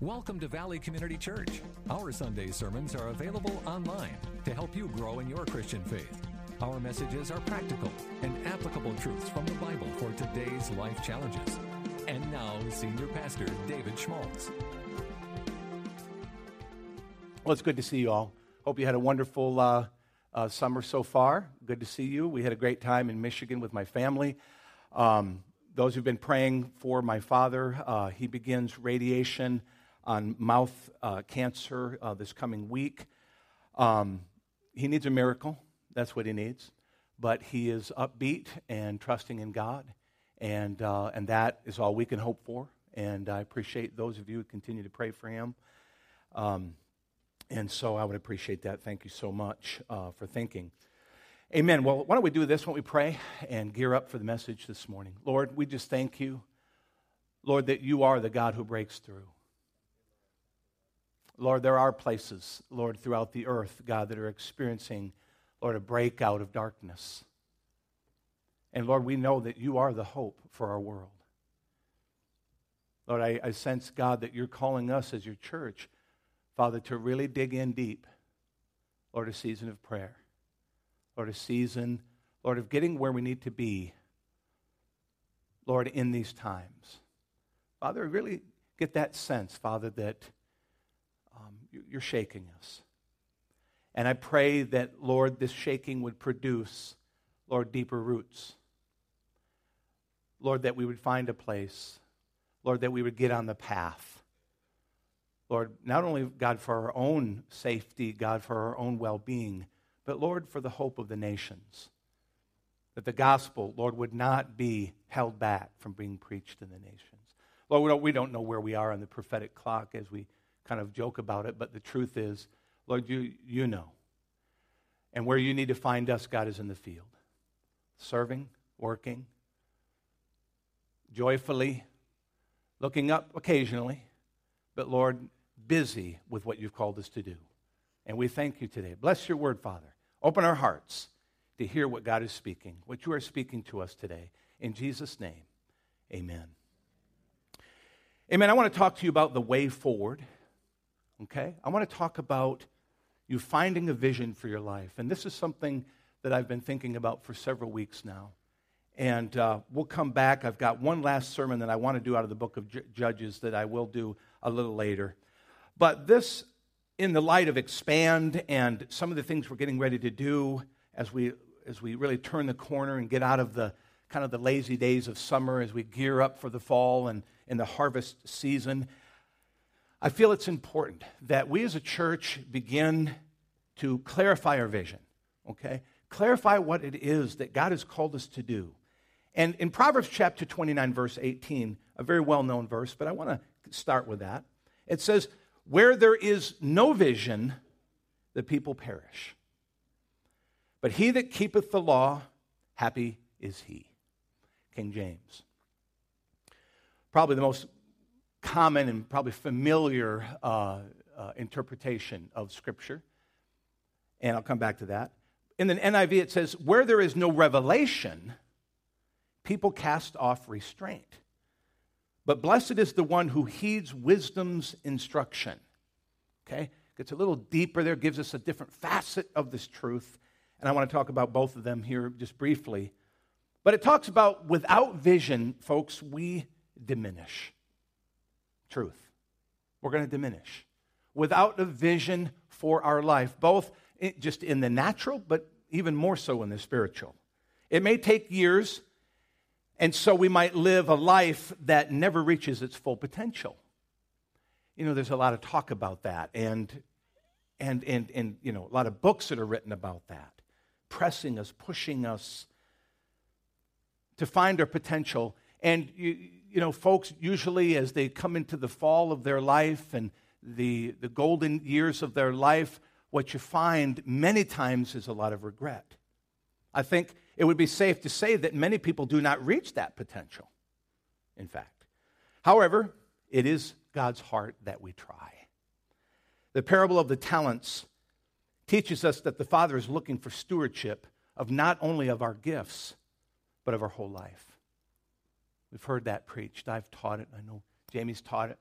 Welcome to Valley Community Church. Our Sunday sermons are available online to help you grow in your Christian faith. Our messages are practical and applicable truths from the Bible for today's life challenges. And now, Senior Pastor David Schmaltz. Well, it's good to see you all. Hope you had a wonderful uh, uh, summer so far. Good to see you. We had a great time in Michigan with my family. Um, those who've been praying for my father, uh, he begins radiation on mouth uh, cancer uh, this coming week. Um, he needs a miracle. That's what he needs. But he is upbeat and trusting in God, and, uh, and that is all we can hope for. And I appreciate those of you who continue to pray for him. Um, and so I would appreciate that. Thank you so much uh, for thinking. Amen. Well, why don't we do this? Why don't we pray and gear up for the message this morning? Lord, we just thank you, Lord, that you are the God who breaks through. Lord, there are places, Lord, throughout the earth, God, that are experiencing, Lord, a breakout of darkness. And Lord, we know that you are the hope for our world. Lord, I, I sense, God, that you're calling us as your church, Father, to really dig in deep. Lord, a season of prayer. Lord, a season, Lord, of getting where we need to be, Lord, in these times. Father, really get that sense, Father, that you're shaking us. And I pray that, Lord, this shaking would produce, Lord, deeper roots. Lord, that we would find a place. Lord, that we would get on the path. Lord, not only, God, for our own safety, God, for our own well being, but Lord, for the hope of the nations. That the gospel, Lord, would not be held back from being preached in the nations. Lord, we don't, we don't know where we are on the prophetic clock as we kind of joke about it, but the truth is, Lord, you, you know. And where you need to find us, God, is in the field. Serving, working, joyfully, looking up occasionally, but Lord, busy with what you've called us to do. And we thank you today. Bless your word, Father. Open our hearts to hear what God is speaking, what you are speaking to us today. In Jesus' name, amen. Amen. I want to talk to you about the way forward okay? I want to talk about you finding a vision for your life. And this is something that I've been thinking about for several weeks now. And uh, we'll come back. I've got one last sermon that I want to do out of the book of J- Judges that I will do a little later. But this, in the light of expand and some of the things we're getting ready to do as we, as we really turn the corner and get out of the kind of the lazy days of summer as we gear up for the fall and in the harvest season, I feel it's important that we as a church begin to clarify our vision, okay? Clarify what it is that God has called us to do. And in Proverbs chapter 29, verse 18, a very well known verse, but I want to start with that. It says, Where there is no vision, the people perish. But he that keepeth the law, happy is he. King James. Probably the most common and probably familiar uh, uh, interpretation of Scripture. And I'll come back to that. In the NIV, it says, Where there is no revelation, people cast off restraint. But blessed is the one who heeds wisdom's instruction. Okay? Gets a little deeper there, gives us a different facet of this truth. And I want to talk about both of them here just briefly. But it talks about without vision, folks, we diminish truth. We're going to diminish. Without a vision for our life, both just in the natural, but even more so in the spiritual. It may take years, and so we might live a life that never reaches its full potential. You know, there's a lot of talk about that, and, and, and, and you know, a lot of books that are written about that, pressing us, pushing us to find our potential. And you, you know, folks usually as they come into the fall of their life and the, the golden years of their life, what you find many times is a lot of regret. I think it would be safe to say that many people do not reach that potential, in fact. However, it is God's heart that we try. The parable of the talents teaches us that the Father is looking for stewardship of not only of our gifts, but of our whole life. We've heard that preached. I've taught it. I know Jamie's taught it.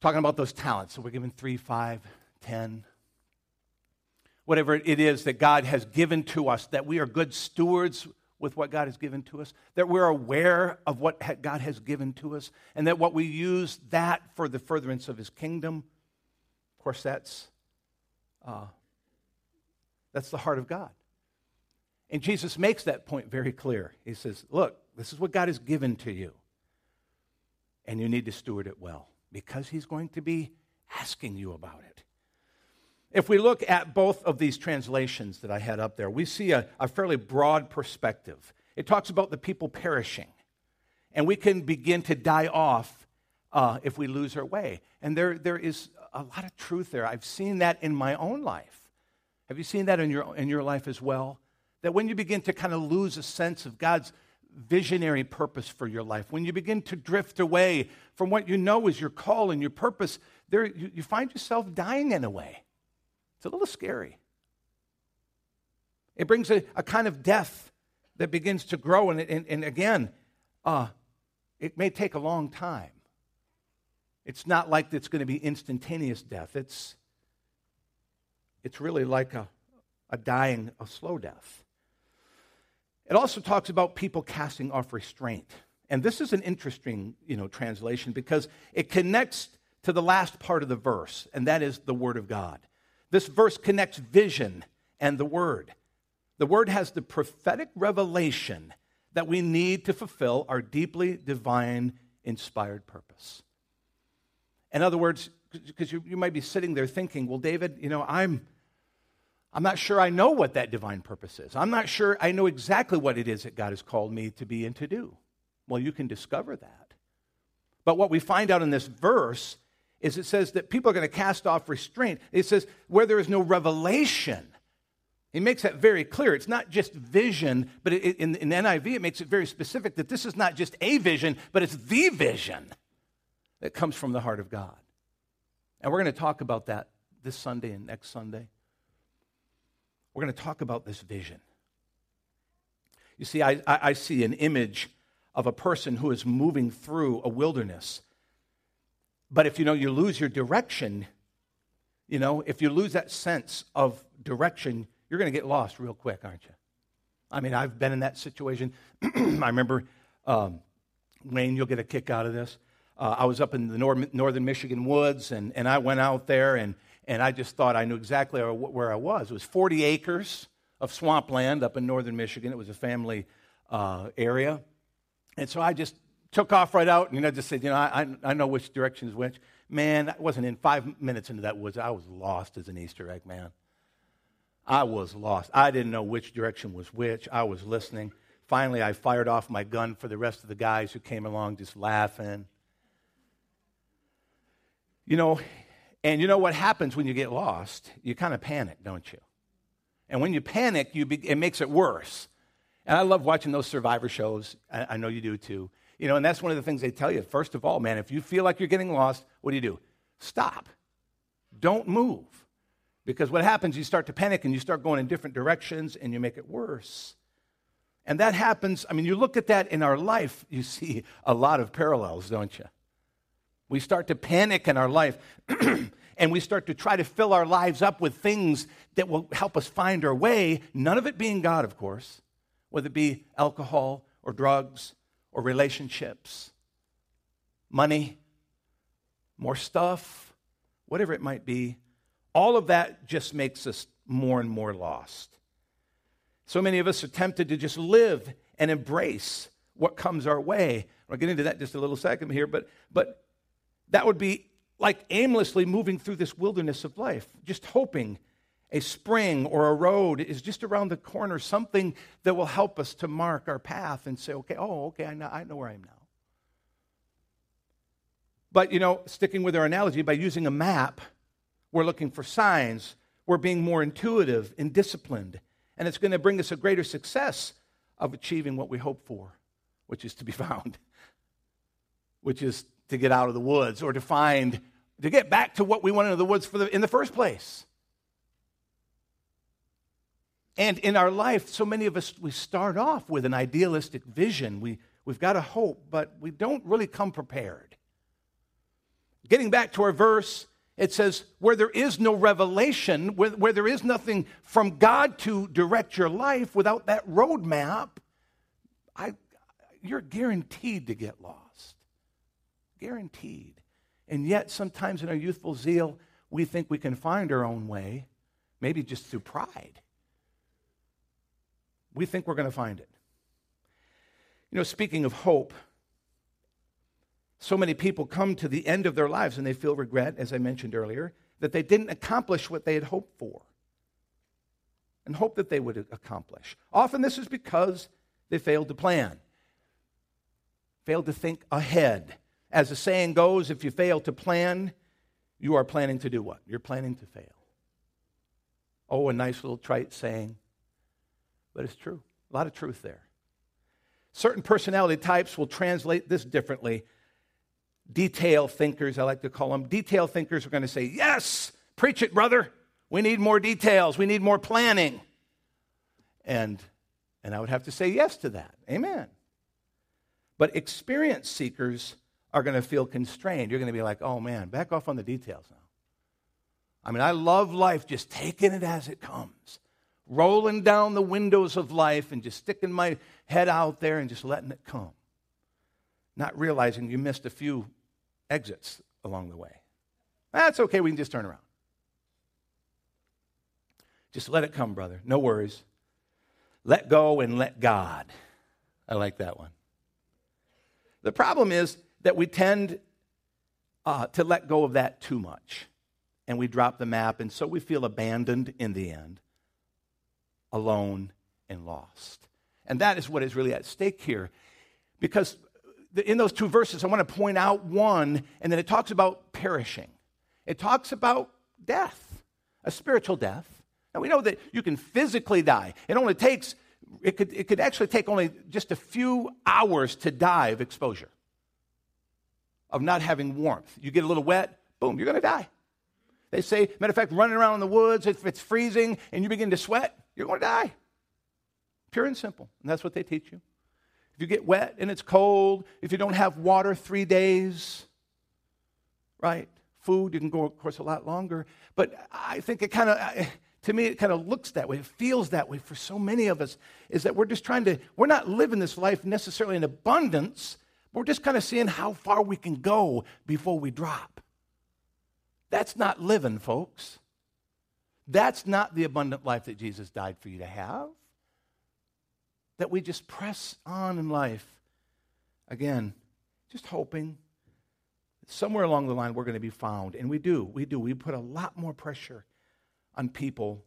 talking about those talents. So we're given three, five, ten, whatever it is that God has given to us, that we are good stewards with what God has given to us, that we're aware of what God has given to us, and that what we use that for the furtherance of His kingdom. Of course, that's uh, that's the heart of God. And Jesus makes that point very clear. He says, "Look, this is what God has given to you, and you need to steward it well, because He's going to be asking you about it." If we look at both of these translations that I had up there, we see a, a fairly broad perspective. It talks about the people perishing, and we can begin to die off uh, if we lose our way. And there, there is a lot of truth there. I've seen that in my own life. Have you seen that in your, in your life as well? That when you begin to kind of lose a sense of God's visionary purpose for your life, when you begin to drift away from what you know is your call and your purpose, there, you, you find yourself dying in a way. It's a little scary. It brings a, a kind of death that begins to grow. And, and, and again, uh, it may take a long time. It's not like it's going to be instantaneous death. It's, it's really like a, a dying, a slow death. It also talks about people casting off restraint. And this is an interesting, you know, translation because it connects to the last part of the verse, and that is the Word of God. This verse connects vision and the Word. The Word has the prophetic revelation that we need to fulfill our deeply divine, inspired purpose. In other words, because you, you might be sitting there thinking, well, David, you know, I'm, I'm not sure I know what that divine purpose is. I'm not sure I know exactly what it is that God has called me to be and to do. Well, you can discover that. But what we find out in this verse is it says that people are going to cast off restraint. It says where there is no revelation. He makes that very clear. It's not just vision, but it, in, in NIV, it makes it very specific that this is not just a vision, but it's the vision that comes from the heart of God. And we're going to talk about that this Sunday and next Sunday. We're going to talk about this vision. You see, I, I, see an image of a person who is moving through a wilderness but if you know you lose your direction, you know, if you lose that sense of direction, you're going to get lost real quick, aren't you? I mean, I've been in that situation. I remember, um, Wayne, you'll get a kick out of this. Uh, I was up in the nor- northern Michigan woods, and, and I went out there, and, and I just thought I knew exactly where I was. It was 40 acres of swampland up in northern Michigan. It was a family uh, area. And so I just took off right out and you know just said you know I, I know which direction is which. Man i wasn't in five minutes into that woods. I was lost as an easter egg man. I was lost. I didn't know which direction was which. I was listening. Finally i fired off my gun for the rest of the guys who came along just laughing. You know and you know what happens when you get lost you kind of panic don't you and when you panic you be, it makes it worse and i love watching those survivor shows I, I know you do too you know, and that's one of the things they tell you. First of all, man, if you feel like you're getting lost, what do you do? Stop. Don't move. Because what happens, you start to panic and you start going in different directions and you make it worse. And that happens, I mean, you look at that in our life, you see a lot of parallels, don't you? We start to panic in our life and we start to try to fill our lives up with things that will help us find our way, none of it being God, of course, whether it be alcohol or drugs or relationships, money, more stuff, whatever it might be. All of that just makes us more and more lost. So many of us are tempted to just live and embrace what comes our way. I'll get into that just a little second here, but, but that would be like aimlessly moving through this wilderness of life, just hoping a spring or a road is just around the corner, something that will help us to mark our path and say, okay, oh, okay, I know, I know where I am now. But, you know, sticking with our analogy, by using a map, we're looking for signs. We're being more intuitive and disciplined. And it's going to bring us a greater success of achieving what we hope for, which is to be found, which is to get out of the woods or to find, to get back to what we went into the woods for the, in the first place. And in our life, so many of us, we start off with an idealistic vision. We, we've got a hope, but we don't really come prepared. Getting back to our verse, it says, where there is no revelation, where, where there is nothing from God to direct your life without that roadmap, I, you're guaranteed to get lost. Guaranteed. And yet, sometimes in our youthful zeal, we think we can find our own way, maybe just through pride. We think we're going to find it. You know, speaking of hope, so many people come to the end of their lives and they feel regret, as I mentioned earlier, that they didn't accomplish what they had hoped for and hoped that they would accomplish. Often this is because they failed to plan, failed to think ahead. As the saying goes, if you fail to plan, you are planning to do what? You're planning to fail. Oh, a nice little trite saying, but it's true. A lot of truth there. Certain personality types will translate this differently. Detail thinkers, I like to call them, detail thinkers are going to say, Yes, preach it, brother. We need more details. We need more planning. And, and I would have to say yes to that. Amen. But experience seekers are going to feel constrained. You're going to be like, oh man, back off on the details now. I mean, I love life just taking it as it comes, rolling down the windows of life and just sticking my head out there and just letting it come. Not realizing you missed a few exits along the way. That's okay, we can just turn around. Just let it come, brother. No worries. Let go and let God. I like that one. The problem is that we tend uh, to let go of that too much. And we drop the map, and so we feel abandoned in the end, alone and lost. And that is what is really at stake here. Because in those two verses, I want to point out one, and then it talks about perishing. It talks about death, a spiritual death. And we know that you can physically die. It only takes, it could, it could actually take only just a few hours to die of exposure, of not having warmth. You get a little wet, boom, you're going to die. They say, matter of fact, running around in the woods, if it's freezing and you begin to sweat, you're going to die. Pure and simple. And that's what they teach you. If you get wet and it's cold, if you don't have water three days, right? Food, you can go, of course, a lot longer. But I think it kind of, to me, it kind of looks that way. It feels that way for so many of us, is that we're just trying to, we're not living this life necessarily in abundance. We're just kind of seeing how far we can go before we drop. That's not living, folks. That's not the abundant life that Jesus died for you to have that we just press on in life. Again, just hoping somewhere along the line we're going to be found. And we do. We do. We put a lot more pressure on people.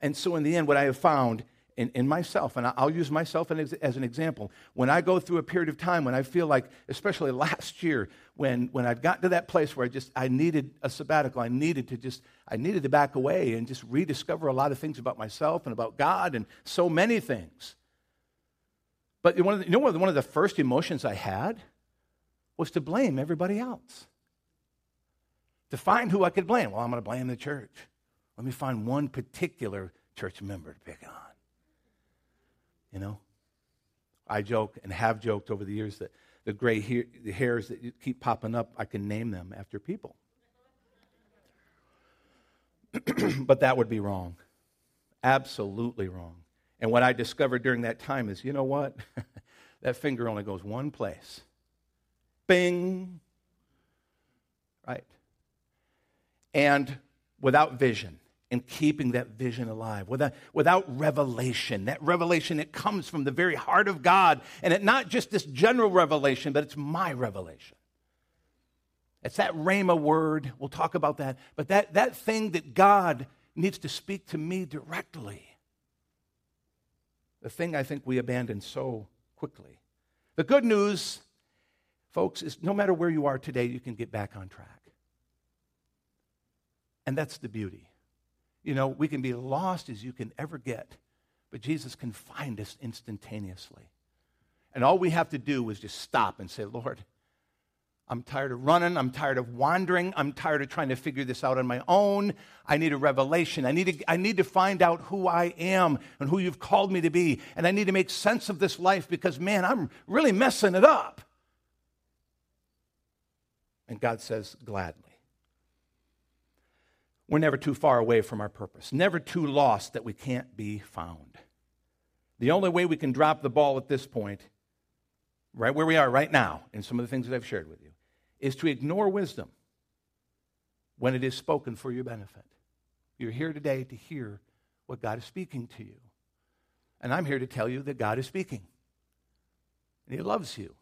And so, in the end, what I have found in, in myself, and I'll use myself as an example, when I go through a period of time when I feel like, especially last year, when, when I've gotten to that place where I just, I needed a sabbatical, I needed to just, I needed to back away and just rediscover a lot of things about myself and about God and so many things. But one the, you know one of the first emotions I had was to blame everybody else. To find who I could blame. Well, I'm going to blame the church. Let me find one particular church member to pick on. You know? I joke and have joked over the years that the gray the hairs that keep popping up, I can name them after people. but that would be wrong. Absolutely wrong. And what I discovered during that time is you know what? that finger only goes one place. Bing. Right? And without vision and keeping that vision alive, without, without revelation, that revelation that comes from the very heart of God, and it not just this general revelation, but it's my revelation. It's that Rhema word. We'll talk about that. But that, that thing that God needs to speak to me directly the thing I think we abandon so quickly. The good news, folks, is no matter where you are today, you can get back on track. And that's the beauty. You know, we can be lost as you can ever get, but Jesus can find us instantaneously. And all we have to do is just stop and say, Lord, I'm tired of running. I'm tired of wandering. I'm tired of trying to figure this out on my own. I need a revelation. I need to, I need to find out who I am and who you've called me to be. And I need to make sense of this life because, man, I'm really messing it up. And God says, gladly. We're never too far away from our purpose, never too lost that we can't be found. The only way we can drop the ball at this point, right where we are right now, in some of the things that I've shared with you, is to ignore wisdom when it is spoken for your benefit. You're here today to hear what God is speaking to you. And I'm here to tell you that God is speaking. And He loves you,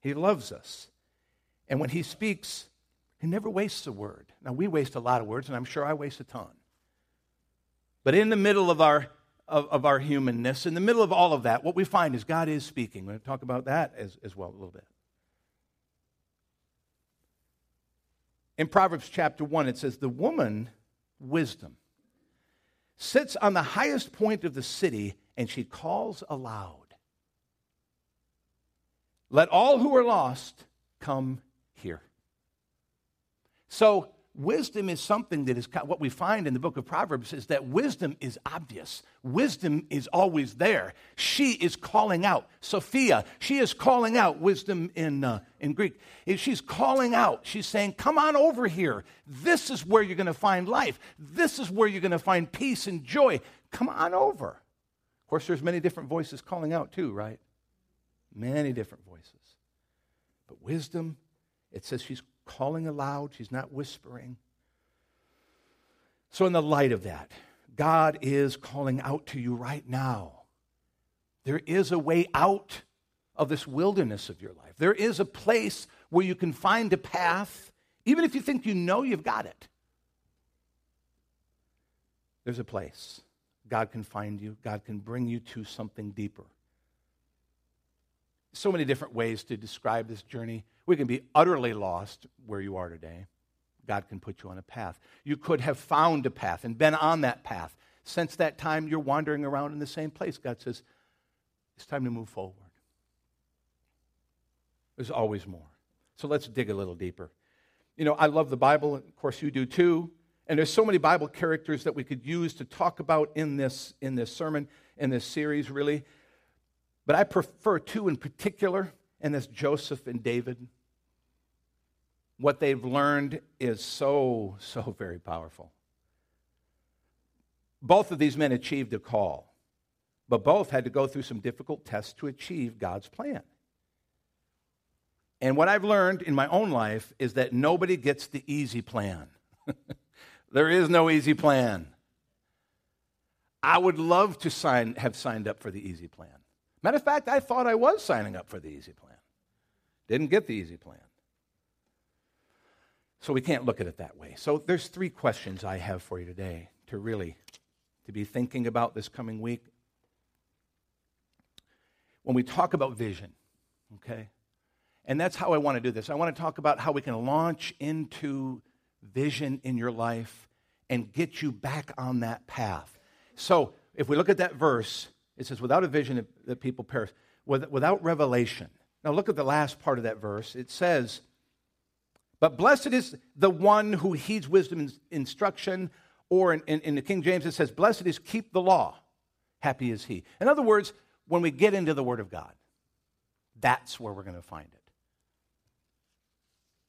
He loves us. And when He speaks, He never wastes a word. Now, we waste a lot of words, and I'm sure I waste a ton. But in the middle of our, of, of our humanness, in the middle of all of that, what we find is God is speaking. We're going to talk about that as, as well a little bit. In Proverbs chapter 1, it says, The woman, wisdom, sits on the highest point of the city and she calls aloud. Let all who are lost come here. So, wisdom is something that is what we find in the book of Proverbs is that wisdom is obvious. Wisdom is always there. She is calling out. Sophia, she is calling out wisdom in, uh, in Greek. She's calling out. She's saying, Come on over here. This is where you're going to find life. This is where you're going to find peace and joy. Come on over. Of course, there's many different voices calling out too, right? Many different voices. But wisdom, it says she's calling aloud, she's not whispering. So, in the light of that, God is calling out to you right now. There is a way out of this wilderness of your life. There is a place where you can find a path, even if you think you know you've got it. There's a place. God can find you, God can bring you to something deeper so many different ways to describe this journey. We can be utterly lost where you are today. God can put you on a path. You could have found a path and been on that path. Since that time, you're wandering around in the same place. God says, it's time to move forward. There's always more. So let's dig a little deeper. You know, I love the Bible, and of course you do too. And there's so many Bible characters that we could use to talk about in this, in this sermon, in this series, really. But I prefer two in particular, and that's Joseph and David. What they've learned is so, so very powerful. Both of these men achieved a call, but both had to go through some difficult tests to achieve God's plan. And what I've learned in my own life is that nobody gets the easy plan. there is no easy plan. I would love to sign, have signed up for the easy plan. Matter of fact, I thought I was signing up for the easy plan. Didn't get the easy plan. So we can't look at it that way. So there's three questions I have for you today to really to be thinking about this coming week. When we talk about vision, okay? And that's how I want to do this. I want to talk about how we can launch into vision in your life and get you back on that path. So, if we look at that verse, it says, without a vision, that people perish. Without revelation. Now, look at the last part of that verse. It says, But blessed is the one who heeds wisdom's instruction. Or in, in, in the King James, it says, Blessed is keep the law. Happy is he. In other words, when we get into the Word of God, that's where we're going to find it.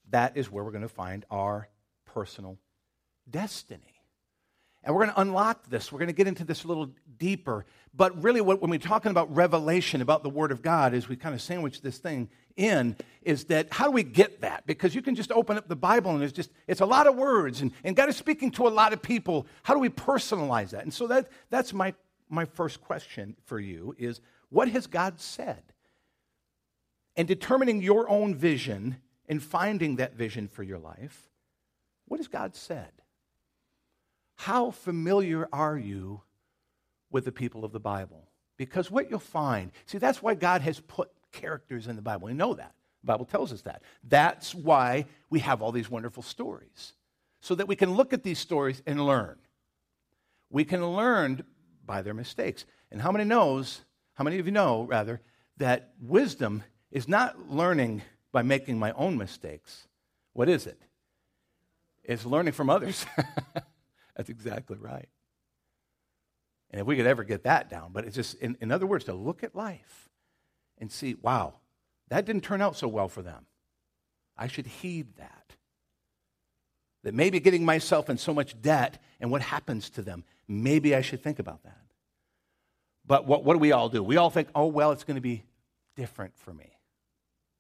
That is where we're going to find our personal destiny. And we're going to unlock this. We're going to get into this a little deeper. But really, what, when we're talking about revelation, about the Word of God, as we kind of sandwich this thing in, is that how do we get that? Because you can just open up the Bible and it's just, it's a lot of words, and, and God is speaking to a lot of people. How do we personalize that? And so that, that's my, my first question for you is what has God said? And determining your own vision and finding that vision for your life, what has God said? How familiar are you with the people of the Bible? Because what you'll find, see, that's why God has put characters in the Bible. We know that. The Bible tells us that. That's why we have all these wonderful stories, so that we can look at these stories and learn. We can learn by their mistakes. And how many knows, how many of you know, rather, that wisdom is not learning by making my own mistakes. What is it? It's learning from others. That's exactly right. And if we could ever get that down, but it's just, in, in other words, to look at life and see, wow, that didn't turn out so well for them. I should heed that. that maybe getting myself in so much debt and what happens to them, maybe I should think about that. But what, what do we all do? We all think, oh, well, it's going to be different for me.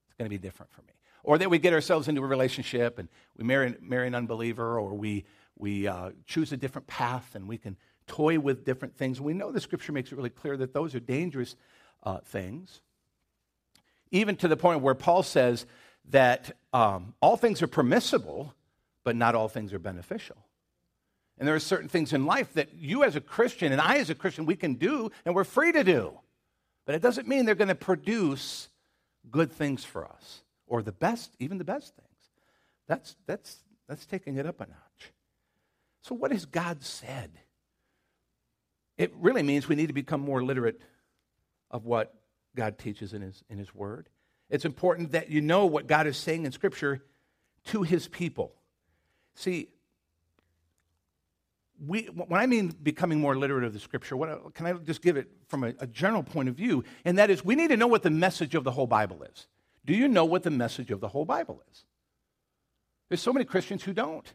It's going to be different for me. Or that we get ourselves into a relationship and we marry, marry an unbeliever, or we, we uh, choose a different path and we can toy with different things. We know the scripture makes it really clear that those are dangerous uh, things. Even to the point where Paul says that um, all things are permissible, but not all things are beneficial. And there are certain things in life that you as a Christian and I as a Christian we can do and we're free to do. But it doesn't mean they're going to produce good things for us or the best, even the best things. That's, that's, that's taking it up a notch. So, what has God said? It really means we need to become more literate of what God teaches in His, in his Word. It's important that you know what God is saying in Scripture to His people. See, we, when I mean becoming more literate of the scripture, what, uh, can I just give it from a, a general point of view? And that is, we need to know what the message of the whole Bible is. Do you know what the message of the whole Bible is? There's so many Christians who don't.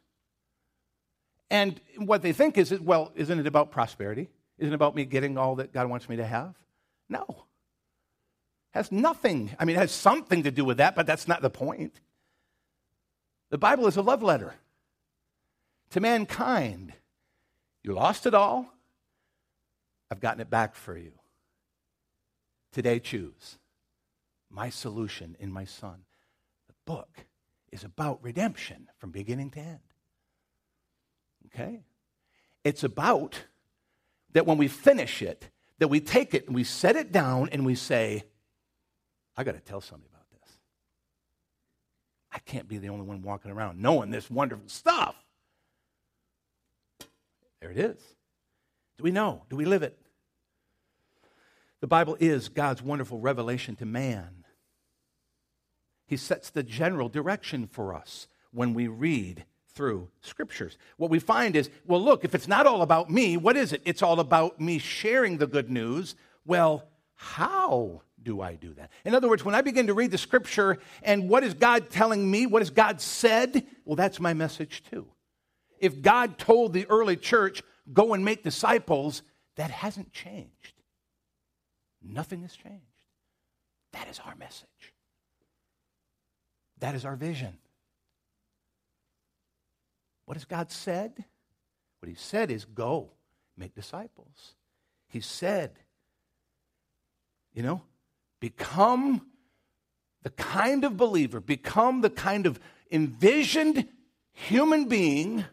And what they think is, well, isn't it about prosperity? Isn't it about me getting all that God wants me to have? No. Has nothing. I mean, it has something to do with that, but that's not the point. The Bible is a love letter to mankind. You lost it all. I've gotten it back for you. Today, choose my solution in my son. The book is about redemption from beginning to end. Okay? It's about that when we finish it, that we take it and we set it down and we say, I got to tell somebody about this. I can't be the only one walking around knowing this wonderful stuff. There it is. Do we know? Do we live it? The Bible is God's wonderful revelation to man. He sets the general direction for us when we read through scriptures. What we find is, well, look, if it's not all about me, what is it? It's all about me sharing the good news. Well, how do I do that? In other words, when I begin to read the scripture and what is God telling me, what has God said, well, that's my message too if God told the early church, go and make disciples, that hasn't changed. Nothing has changed. That is our message. That is our vision. What has God said? What He said is go, make disciples. He said, you know, become the kind of believer, become the kind of envisioned human being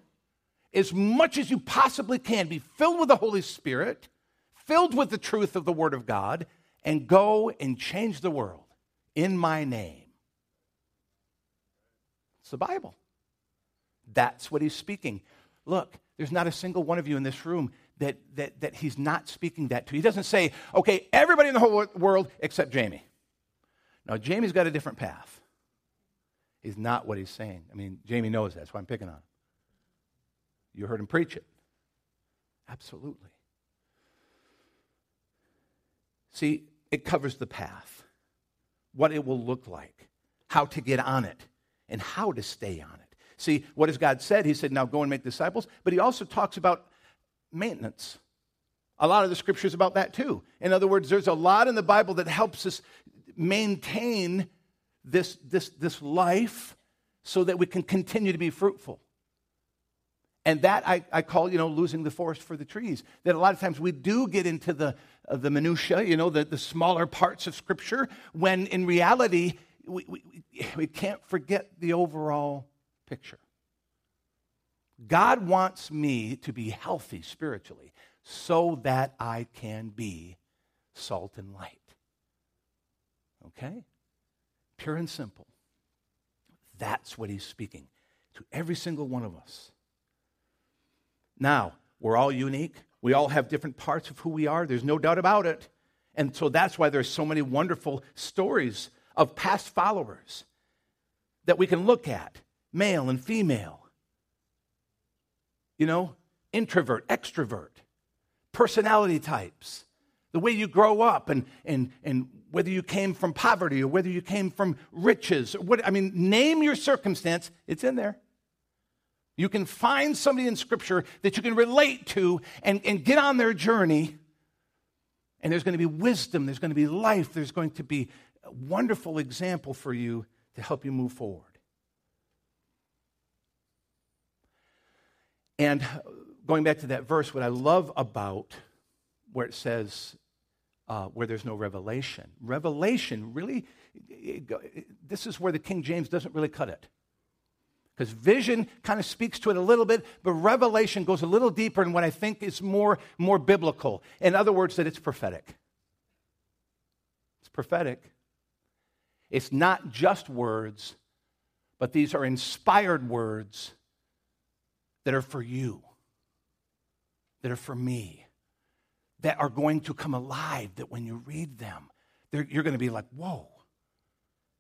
as much as you possibly can. Be filled with the Holy Spirit, filled with the truth of the Word of God, and go and change the world in my name. It's the Bible. That's what he's speaking. Look, there's not a single one of you in this room that, that, that he's not speaking that to. He doesn't say, okay, everybody in the whole world except Jamie. Now, Jamie's got a different path. He's not what he's saying. I mean, Jamie knows that. That's why I'm picking on him. You heard him preach it. Absolutely. See, it covers the path, what it will look like, how to get on it, and how to stay on it. See, what has God said? He said, now go and make disciples, but he also talks about maintenance. A lot of the scriptures about that too. In other words, there's a lot in the Bible that helps us maintain this, this, this life so that we can continue to be fruitful. And that I, I call, you know, losing the forest for the trees. That a lot of times we do get into the, uh, the minutiae, you know, the, the smaller parts of Scripture, when in reality, we, we, we can't forget the overall picture. God wants me to be healthy spiritually so that I can be salt and light. Okay? Pure and simple. That's what he's speaking to every single one of us. Now, we're all unique. We all have different parts of who we are. There's no doubt about it. And so that's why there's so many wonderful stories of past followers that we can look at, male and female. You know, introvert, extrovert, personality types, the way you grow up, and, and, and whether you came from poverty or whether you came from riches. What, I mean, name your circumstance, it's in there. You can find somebody in Scripture that you can relate to and, and get on their journey. And there's going to be wisdom, there's going to be life, there's going to be a wonderful example for you to help you move forward. And going back to that verse, what I love about where it says, uh, where there's no revelation, revelation really, it, it, this is where the King James doesn't really cut it. Because vision kind of speaks to it a little bit, but revelation goes a little deeper in what I think is more, more biblical. In other words, that it's prophetic. It's prophetic. It's not just words, but these are inspired words that are for you, that are for me, that are going to come alive, that when you read them, you're going to be like, whoa,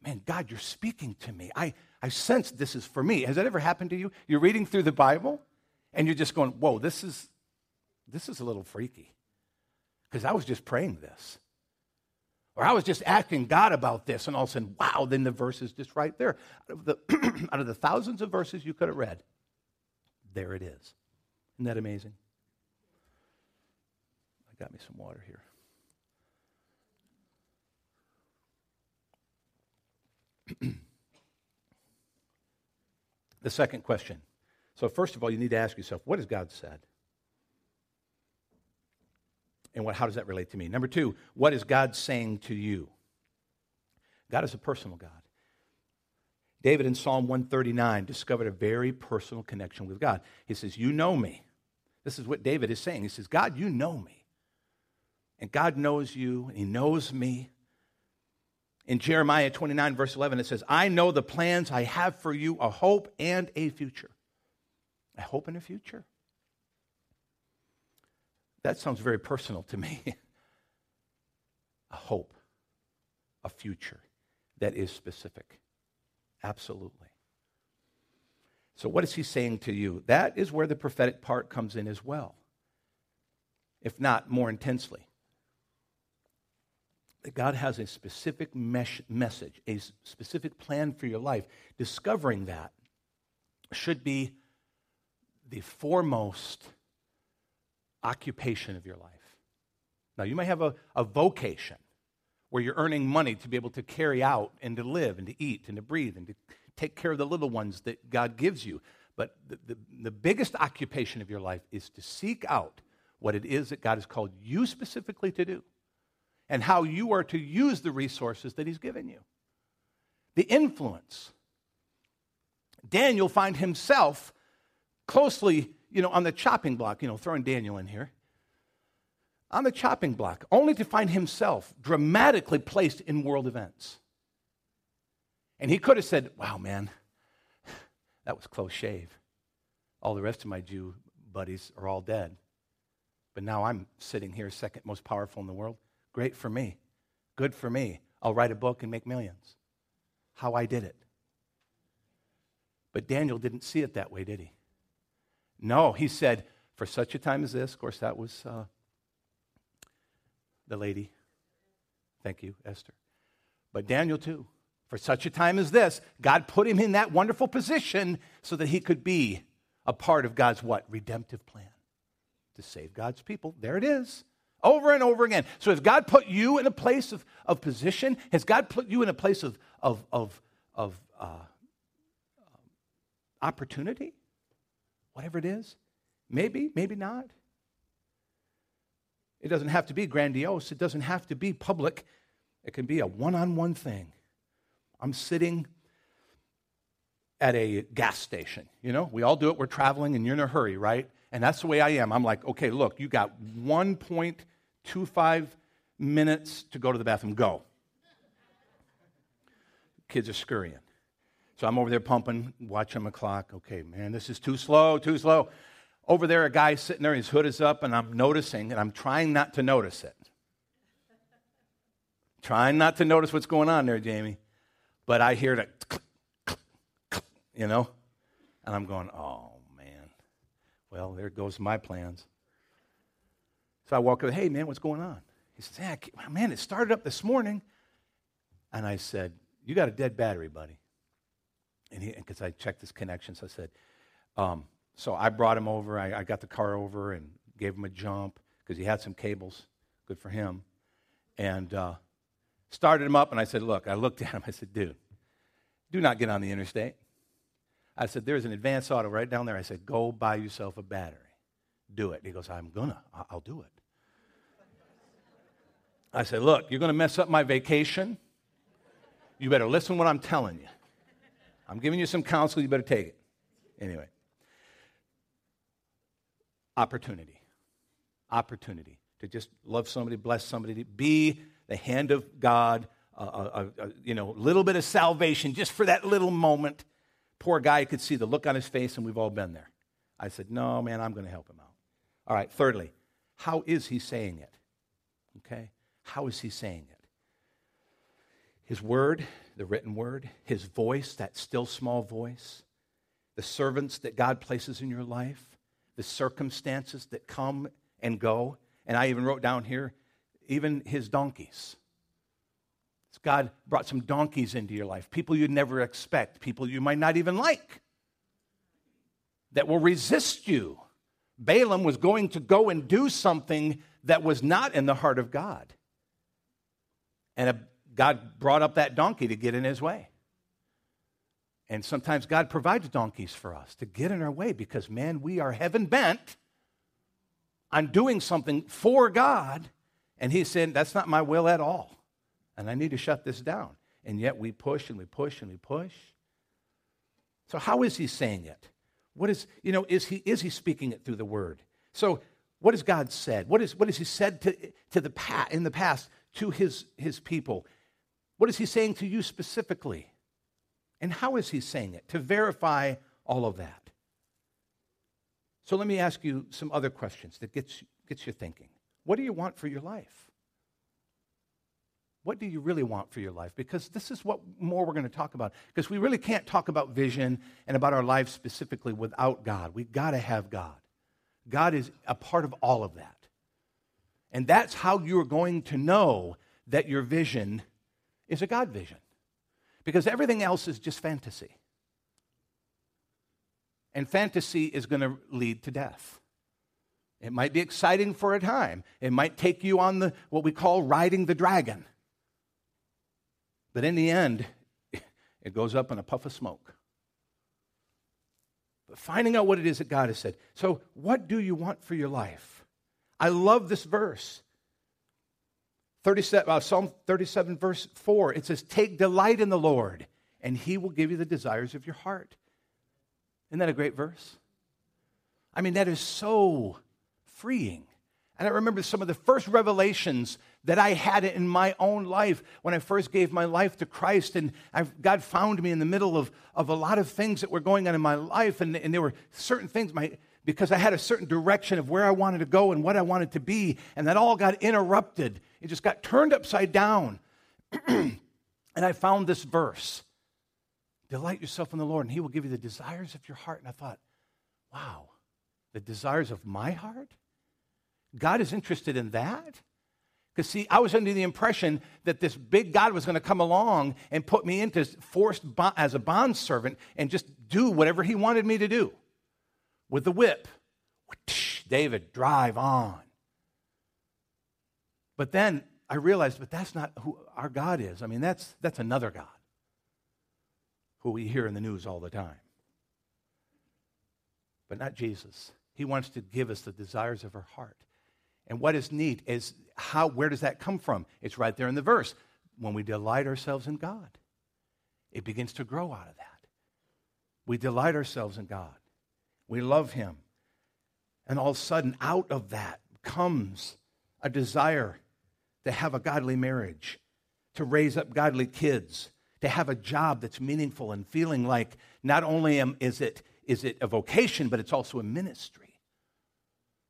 man, God, you're speaking to me. I, I sense this is for me. Has that ever happened to you? You're reading through the Bible and you're just going, whoa, this is, this is a little freaky. Because I was just praying this. Or I was just asking God about this, and all of a sudden, wow, then the verse is just right there. Out of the, out of the thousands of verses you could have read, there it is. Isn't that amazing? I got me some water here. the second question. So, first of all, you need to ask yourself, what has God said? And what, how does that relate to me? Number two, what is God saying to you? God is a personal God. David in Psalm 139 discovered a very personal connection with God. He says, You know me. This is what David is saying. He says, God, you know me. And God knows you, and He knows me. In Jeremiah 29, verse 11, it says, I know the plans I have for you, a hope and a future. A hope and a future. That sounds very personal to me. a hope, a future that is specific. Absolutely. So, what is he saying to you? That is where the prophetic part comes in as well, if not more intensely that God has a specific mesh, message, a specific plan for your life, discovering that should be the foremost occupation of your life. Now, you may have a, a vocation where you're earning money to be able to carry out and to live and to eat and to breathe and to take care of the little ones that God gives you. But the, the, the biggest occupation of your life is to seek out what it is that God has called you specifically to do and how you are to use the resources that he's given you. The influence. Daniel find himself closely, you know, on the chopping block, you know, throwing Daniel in here. On the chopping block, only to find himself dramatically placed in world events. And he could have said, Wow, man, that was close shave. All the rest of my Jew buddies are all dead. But now I'm sitting here, second most powerful in the world. Great for me. Good for me. I'll write a book and make millions. How I did it. But Daniel didn't see it that way, did he? No, he said, for such a time as this, of course, that was uh, the lady. Thank you, Esther. But Daniel, too. For such a time as this, God put him in that wonderful position so that he could be a part of God's what? Redemptive plan to save God's people. There it is. Over and over again. So, has God put you in a place of, of position? Has God put you in a place of, of, of, of uh, opportunity? Whatever it is? Maybe, maybe not. It doesn't have to be grandiose, it doesn't have to be public. It can be a one on one thing. I'm sitting at a gas station. You know, we all do it. We're traveling and you're in a hurry, right? And that's the way I am. I'm like, okay, look, you got 1.25 minutes to go to the bathroom. Go. Kids are scurrying. So I'm over there pumping, watching my clock. Okay, man, this is too slow, too slow. Over there, a guy sitting there, his hood is up, and I'm noticing, and I'm trying not to notice it. trying not to notice what's going on there, Jamie. But I hear it, you know? And I'm going, oh, man. well, there goes my plans. So I walk over, hey, man, what's going on? He says, hey, man, it started up this morning. And I said, you got a dead battery, buddy. And because I checked his connections, I said, Um, so I brought him over. I, I got the car over and gave him a jump because he had some cables. Good for him. And uh, started him up, and I said, Look, I looked at him. I said, Dude, do not get on the interstate. I said, There's an advance auto right down there. I said, Go buy yourself a battery. Do it. He goes, I'm gonna. I'll do it. I said, Look, you're going to mess up my vacation. You better listen to what I'm telling you. I'm giving you some counsel. You better take it. Anyway, opportunity. Opportunity to just love somebody, bless somebody, to be the hand of God, uh, uh, uh, you know, a little bit of salvation just for that little moment. Poor guy could see the look on his face, and we've all been there. I said, No, man, I'm going to help him out. All right, thirdly, how is he saying it? Okay? How is he saying it? His word, the written word, his voice, that still small voice, the servants that God places in your life, the circumstances that come and go. And I even wrote down here, even his donkeys. God brought some donkeys into your life, people you'd never expect, people you might not even like, that will resist you. Balaam was going to go and do something that was not in the heart of God. And God brought up that donkey to get in his way. And sometimes God provides donkeys for us to get in our way because, man, we are heaven bent on doing something for God. And He said, That's not my will at all. And I need to shut this down. And yet we push and we push and we push. So, how is He saying it? What is, you know, is He, is he speaking it through the Word? So, what has God said? What, is, what has He said to, to the in the past to his, his people? What is He saying to you specifically? And how is he saying it? To verify all of that. So let me ask you some other questions that gets, gets you thinking. What do you want for your life? What do you really want for your life? Because this is what more we're going to talk about. Because we really can't talk about vision and about our lives specifically without God. We've got to have God. God is a part of all of that. And that's how you're going to know that your vision is a God vision because everything else is just fantasy. And fantasy is going to lead to death. It might be exciting for a time. It might take you on the what we call riding the dragon. But in the end, it goes up in a puff of smoke. But finding out what it is that God has said. So, what do you want for your life? I love this verse. 37, uh, Psalm 37, verse 4, it says, Take delight in the Lord, and he will give you the desires of your heart. Isn't that a great verse? I mean, that is so freeing. And I remember some of the first revelations that I had in my own life when I first gave my life to Christ. And I've, God found me in the middle of, of a lot of things that were going on in my life. And, and there were certain things, my, because I had a certain direction of where I wanted to go and what I wanted to be. And that all got interrupted it just got turned upside down. and I found this verse Delight yourself in the Lord, and He will give you the desires of your heart. And I thought, wow, the desires of my heart? God is interested in that? Because, see, I was under the impression that this big God was going to come along and put me into forced as a bond servant and just do whatever he wanted me to do with the whip. David, drive on. But then I realized, but that's not who our God is. I mean, that's, that's another God who we hear in the news all the time. But not Jesus. He wants to give us the desires of our heart. And what is neat is how, where does that come from? It's right there in the verse. When we delight ourselves in God, it begins to grow out of that. We delight ourselves in God, we love Him. And all of a sudden, out of that comes a desire to have a godly marriage, to raise up godly kids, to have a job that's meaningful and feeling like not only am, is, it, is it a vocation, but it's also a ministry.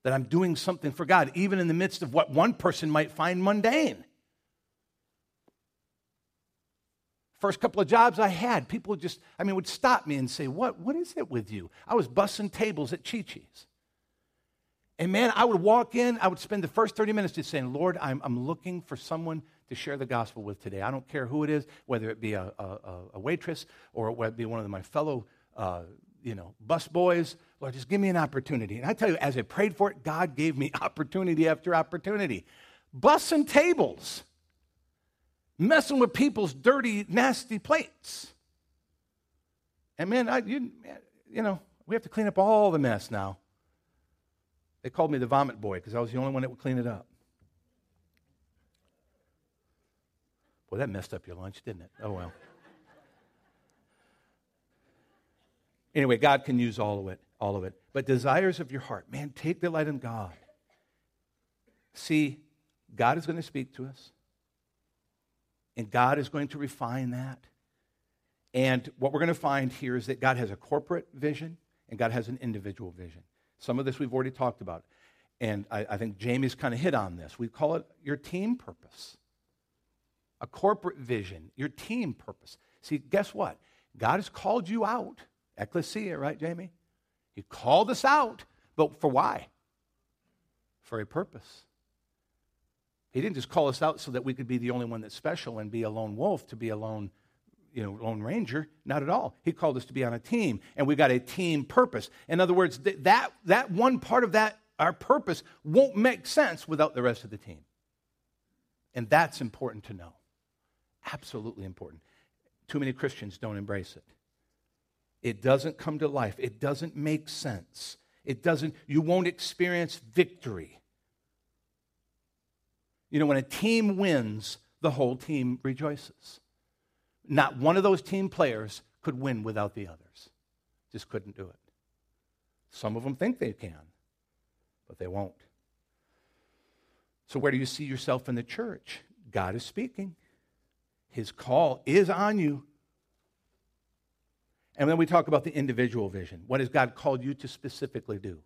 That I'm doing something for God, even in the midst of what one person might find mundane. First couple of jobs I had, people just, I mean, would stop me and say, What, what is it with you? I was bussing tables at Chi Chi's. And man, I would walk in, I would spend the first 30 minutes just saying, Lord, I'm, I'm looking for someone to share the gospel with today. I don't care who it is, whether it be a, a, a waitress or whether it be one of my fellow uh, you know, bus boys. Lord, just give me an opportunity. And I tell you, as I prayed for it, God gave me opportunity after opportunity. Bussing tables, messing with people's dirty, nasty plates. And man, I, you, you know, we have to clean up all the mess now. They called me the vomit boy because I was the only one that would clean it up. Boy, that messed up your lunch, didn't it? Oh, well. Anyway, God can use all of it, all of it. But desires of your heart, man, take delight in God. See, God is going to speak to us, and God is going to refine that. And what we're going to find here is that God has a corporate vision and God has an individual vision. Some of this we've already talked about. And I, I think Jamie's kind of hit on this. We call it your team purpose, a corporate vision, your team purpose. See, guess what? God has called you out Ecclesia, right, Jamie? He called us out, but for why? For a purpose. He didn't just call us out so that we could be the only one that's special and be a lone wolf, to be a lone, you know, lone ranger. Not at all. He called us to be on a team, and we got a team purpose. In other words, th- that, that one part of that, our purpose, won't make sense without the rest of the team. And that's important to know. Absolutely important. Too many Christians don't embrace it. It doesn't come to life. It doesn't make sense. It doesn't, you won't experience victory. You know, when a team wins, the whole team rejoices. Not one of those team players could win without the others. Just couldn't do it. Some of them think they can, but they won't. So, where do you see yourself in the church? God is speaking. His call is on you. And then we talk about the individual vision. What has God called you to specifically do?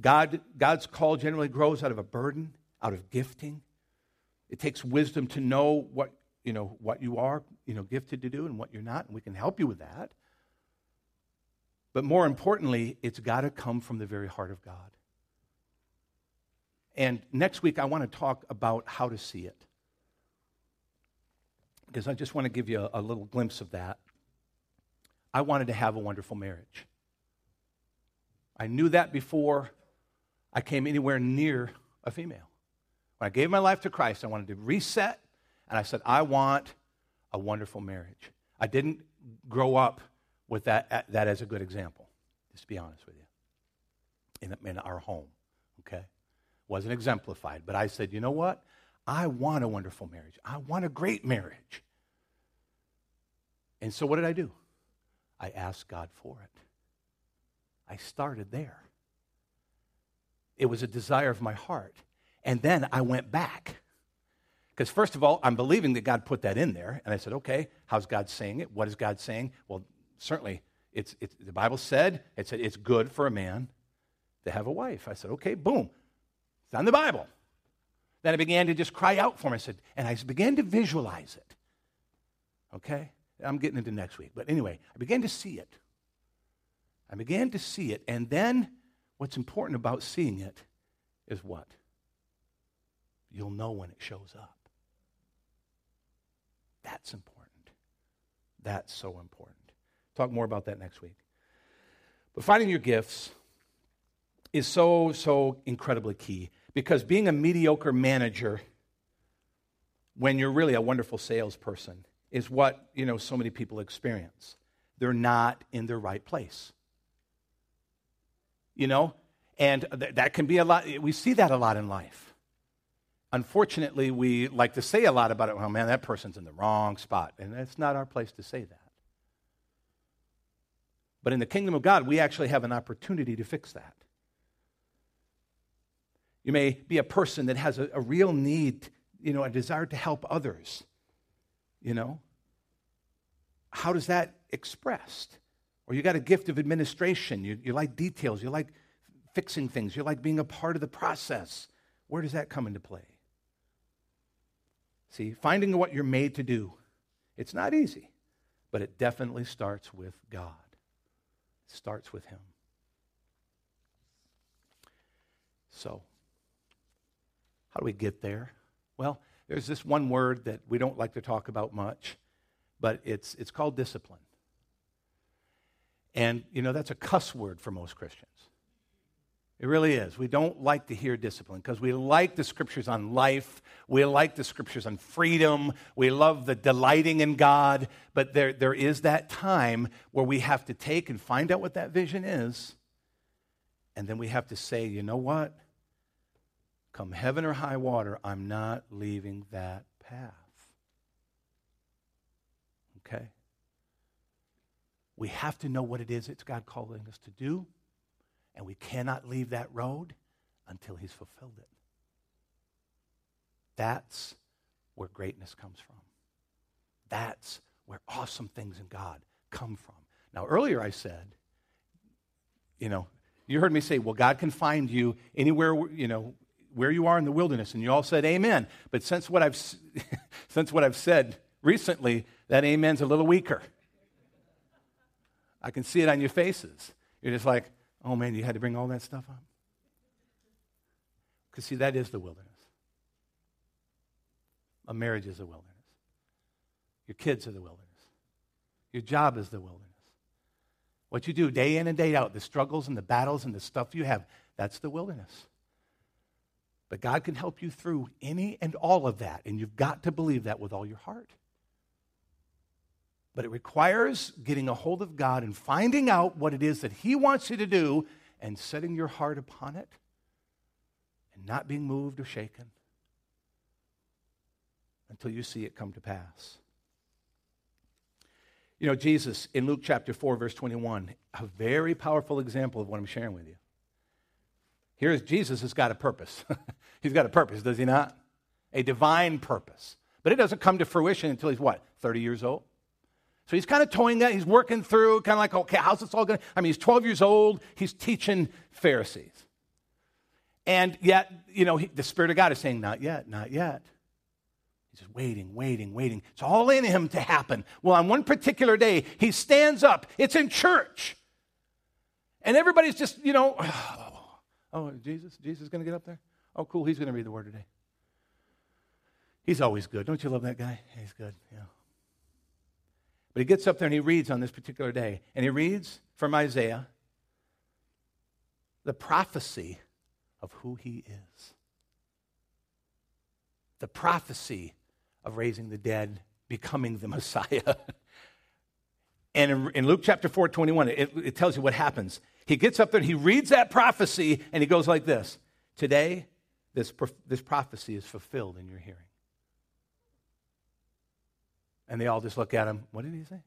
God, God's call generally grows out of a burden, out of gifting. It takes wisdom to know what, you know, what you are you know, gifted to do and what you're not, and we can help you with that. But more importantly, it's got to come from the very heart of God. And next week, I want to talk about how to see it. Because I just want to give you a, a little glimpse of that. I wanted to have a wonderful marriage. I knew that before I came anywhere near a female. When I gave my life to Christ, I wanted to reset, and I said, I want a wonderful marriage. I didn't grow up with that, that as a good example, just to be honest with you, in, in our home, okay? Wasn't exemplified, but I said, you know what? I want a wonderful marriage. I want a great marriage. And so what did I do? I asked God for it. I started there. It was a desire of my heart. And then I went back. Because, first of all, I'm believing that God put that in there. And I said, okay, how's God saying it? What is God saying? Well, certainly, it's, it's, the Bible said, it said it's good for a man to have a wife. I said, okay, boom. It's on the Bible. Then I began to just cry out for him. I said, and I began to visualize it. Okay? I'm getting into next week. But anyway, I began to see it. I began to see it. And then what's important about seeing it is what? You'll know when it shows up. That's important. That's so important. Talk more about that next week. But finding your gifts is so, so incredibly key because being a mediocre manager when you're really a wonderful salesperson is what, you know, so many people experience. They're not in their right place. You know, and th- that can be a lot, we see that a lot in life. Unfortunately, we like to say a lot about it. Well, man, that person's in the wrong spot. And it's not our place to say that. But in the kingdom of God, we actually have an opportunity to fix that. You may be a person that has a, a real need, you know, a desire to help others you know? How does that expressed? Or you got a gift of administration, you, you like details, you like fixing things, you like being a part of the process. Where does that come into play? See, finding what you're made to do, it's not easy, but it definitely starts with God. It starts with Him. So, how do we get there? Well, there's this one word that we don't like to talk about much, but it's, it's called discipline. And, you know, that's a cuss word for most Christians. It really is. We don't like to hear discipline because we like the scriptures on life. We like the scriptures on freedom. We love the delighting in God. But there, there is that time where we have to take and find out what that vision is. And then we have to say, you know what? Come heaven or high water, I'm not leaving that path. Okay? We have to know what it is it's God calling us to do. And we cannot leave that road until He's fulfilled it. That's where greatness comes from. That's where awesome things in God come from. Now, earlier I said, you know, you heard me say, well, God can find you anywhere, you know, where you are in the wilderness, and you all said amen. But since what I've, since what I've said recently, that amen's a little weaker. I can see it on your faces. You're just like, Oh man, you had to bring all that stuff up? Because, see, that is the wilderness. A marriage is the wilderness. Your kids are the wilderness. Your job is the wilderness. What you do day in and day out, the struggles and the battles and the stuff you have, that's the wilderness. But God can help you through any and all of that, and you've got to believe that with all your heart. But it requires getting a hold of God and finding out what it is that He wants you to do and setting your heart upon it and not being moved or shaken until you see it come to pass. You know, Jesus in Luke chapter 4, verse 21, a very powerful example of what I'm sharing with you. Here's Jesus has got a purpose. he's got a purpose, does he not? A divine purpose. But it doesn't come to fruition until he's what, 30 years old? So he's kind of toying that. He's working through, kind of like, okay, how's this all going to? I mean, he's 12 years old. He's teaching Pharisees. And yet, you know, he, the Spirit of God is saying, not yet, not yet. He's just waiting, waiting, waiting. It's all in him to happen. Well, on one particular day, he stands up. It's in church. And everybody's just, you know, oh, oh Jesus, Jesus is going to get up there? Oh, cool, he's going to read the word today. He's always good. Don't you love that guy? He's good, yeah. But he gets up there and he reads on this particular day. And he reads from Isaiah the prophecy of who he is. The prophecy of raising the dead, becoming the Messiah. and in, Luke chapter 4, 21, it, it tells you what happens. He gets up there and he reads that prophecy and he goes like this Today, this, this prophecy is fulfilled in your hearing. And they all just look at him. What did he say?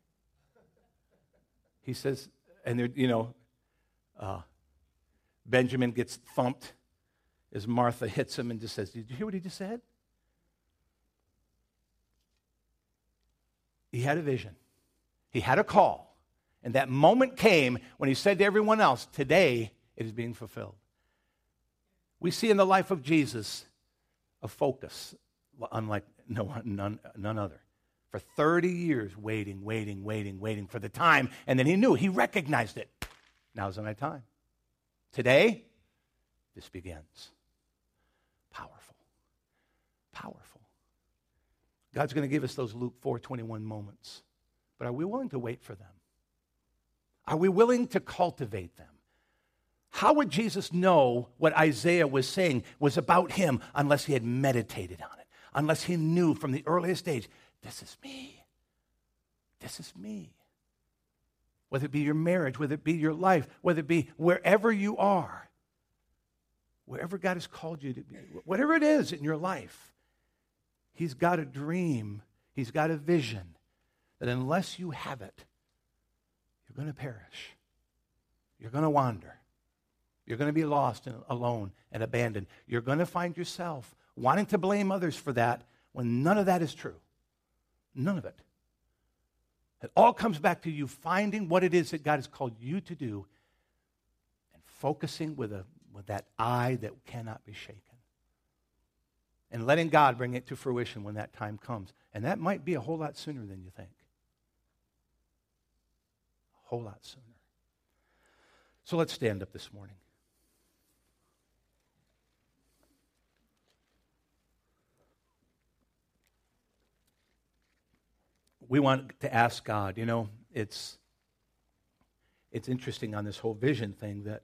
He says, and they're, you know, uh, Benjamin gets thumped as Martha hits him and just says, Did you hear what he just said? He had a vision, he had a call. And that moment came when he said to everyone else, Today it is being fulfilled. We see in the life of Jesus a focus unlike no, none, none other for 30 years, waiting, waiting, waiting, waiting for the time. And then he knew, he recognized it. Now's my time. Today, this begins. Powerful. Powerful. God's going to give us those Luke 4:21 moments. But are we willing to wait for them? Are we willing to cultivate them? How would Jesus know what Isaiah was saying was about him unless he had meditated on it? Unless he knew from the earliest age this is me. This is me. Whether it be your marriage, whether it be your life, whether it be wherever you are, wherever God has called you to be, whatever it is in your life, He's got a dream, He's got a vision that unless you have it, you're going to perish. You're going to wander. You're going to be lost and alone and abandoned. You're going to find yourself wanting to blame others for that when none of that is true. None of it. It all comes back to you finding what it is that God has called you to do and focusing with, a, with that eye that cannot be shaken. And letting God bring it to fruition when that time comes. And that might be a whole lot sooner than you think. A whole lot sooner. So let's stand up this morning. We want to ask God, you know, it's, it's interesting on this whole vision thing that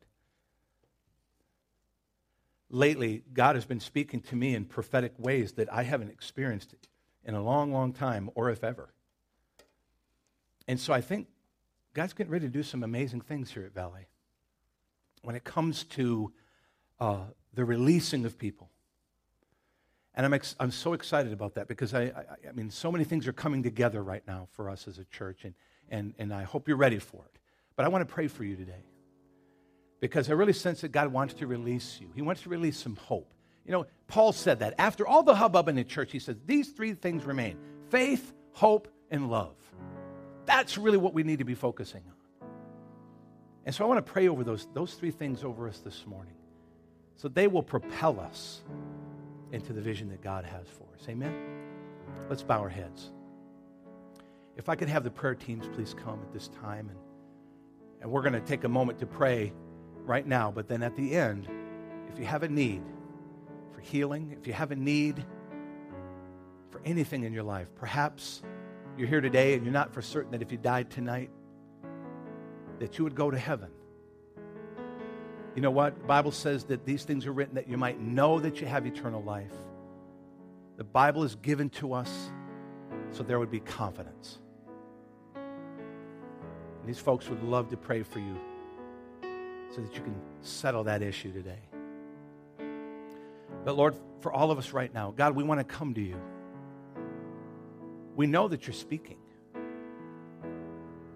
lately God has been speaking to me in prophetic ways that I haven't experienced in a long, long time, or if ever. And so I think God's getting ready to do some amazing things here at Valley when it comes to uh, the releasing of people. And I'm, ex- I'm so excited about that because I, I, I mean, so many things are coming together right now for us as a church, and, and, and I hope you're ready for it. But I want to pray for you today because I really sense that God wants to release you. He wants to release some hope. You know, Paul said that. After all the hubbub in the church, he says, These three things remain faith, hope, and love. That's really what we need to be focusing on. And so I want to pray over those, those three things over us this morning so they will propel us into the vision that God has for us. Amen? Let's bow our heads. If I could have the prayer teams please come at this time, and, and we're going to take a moment to pray right now, but then at the end, if you have a need for healing, if you have a need for anything in your life, perhaps you're here today and you're not for certain that if you died tonight, that you would go to heaven. You know what? The Bible says that these things are written that you might know that you have eternal life. The Bible is given to us so there would be confidence. And these folks would love to pray for you so that you can settle that issue today. But Lord, for all of us right now, God, we want to come to you. We know that you're speaking.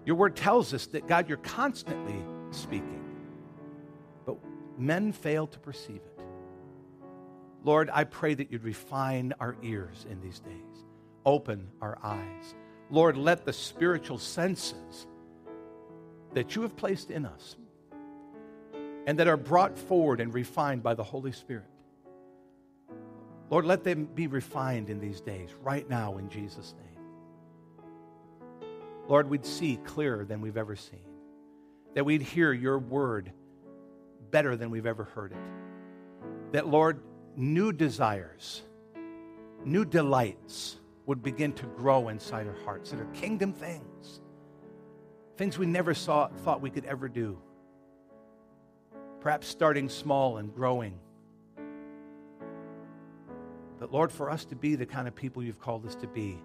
Your word tells us that, God, you're constantly speaking, men fail to perceive it. Lord, I pray that you'd refine our ears in these days, open our eyes. Lord, let the spiritual senses that you have placed in us and that are brought forward and refined by the Holy Spirit. Lord, let them be refined in these days, right now, in Jesus' name. Lord, we'd see clearer than we've ever seen, that we'd hear your word better than we've ever heard it. That, Lord, new desires, new delights would begin to grow inside our hearts that are kingdom things, things we never saw, thought we could ever do perhaps starting small and growing. But Lord, for us to be the kind of people you've called us to be,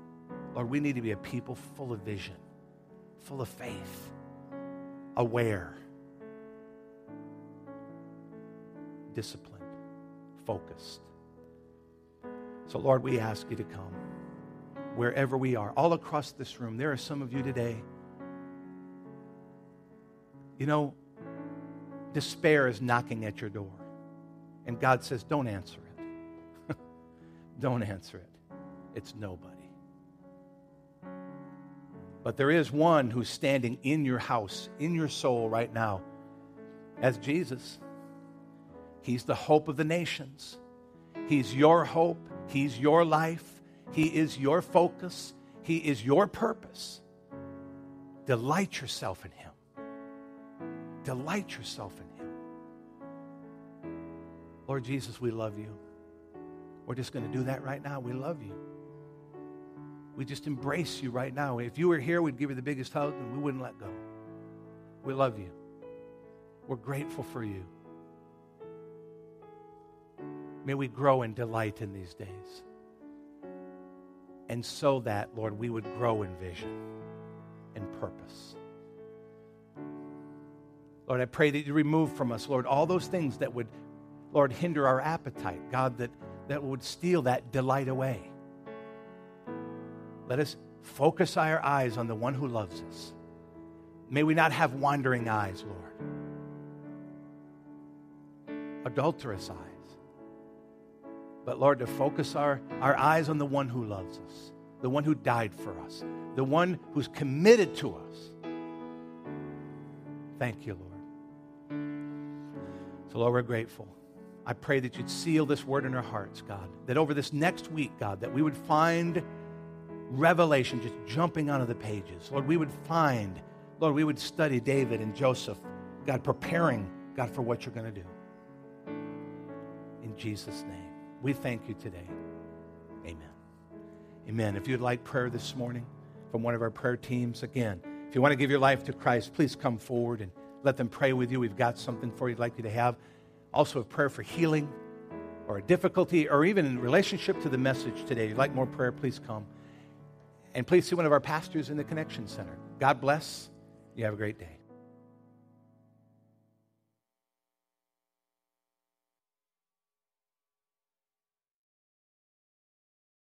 Lord, we need to be a people full of vision, full of faith, aware, disciplined, focused. So, Lord, we ask you to come wherever we are, all across this room. There are some of you today. You know, despair is knocking at your door. And God says, don't answer it. don't answer it. It's nobody. But there is one who's standing in your house, in your soul right now, as Jesus. He's the hope of the nations. He's your hope. He's your life. He is your focus. He is your purpose. Delight yourself in Him. Delight yourself in Him. Lord Jesus, we love you. We're just going to do that right now. We love you. We just embrace you right now. If you were here, we'd give you the biggest hug and we wouldn't let go. We love you. We're grateful for you. May we grow in delight in these days. And so that, Lord, we would grow in vision and purpose. Lord, I pray that you remove from us, Lord, all those things that would, Lord, hinder our appetite. God, that, that would steal that delight away. Let us focus our eyes on the one who loves us. May we not have wandering eyes, Lord, adulterous eyes. But Lord, to focus our, our eyes on the one who loves us, the one who died for us, the one who's committed to us. Thank you, Lord. So, Lord, we're grateful. I pray that you'd seal this word in our hearts, God. That over this next week, God, that we would find revelation just jumping onto the pages. Lord, we would find, Lord, we would study David and Joseph, God, preparing, God, for what you're going to do. In Jesus' name, we thank you today. Amen. Amen. If you'd like prayer this morning from one of our prayer teams, again, if you want to give your life to Christ, please come forward and let them pray with you. We've got something for you, would like you to have. Also, a prayer for healing or a difficulty or even in relationship to the message today. If you'd like more prayer, please come. And please see one of our pastors in the Connection Center. God bless. You have a great day.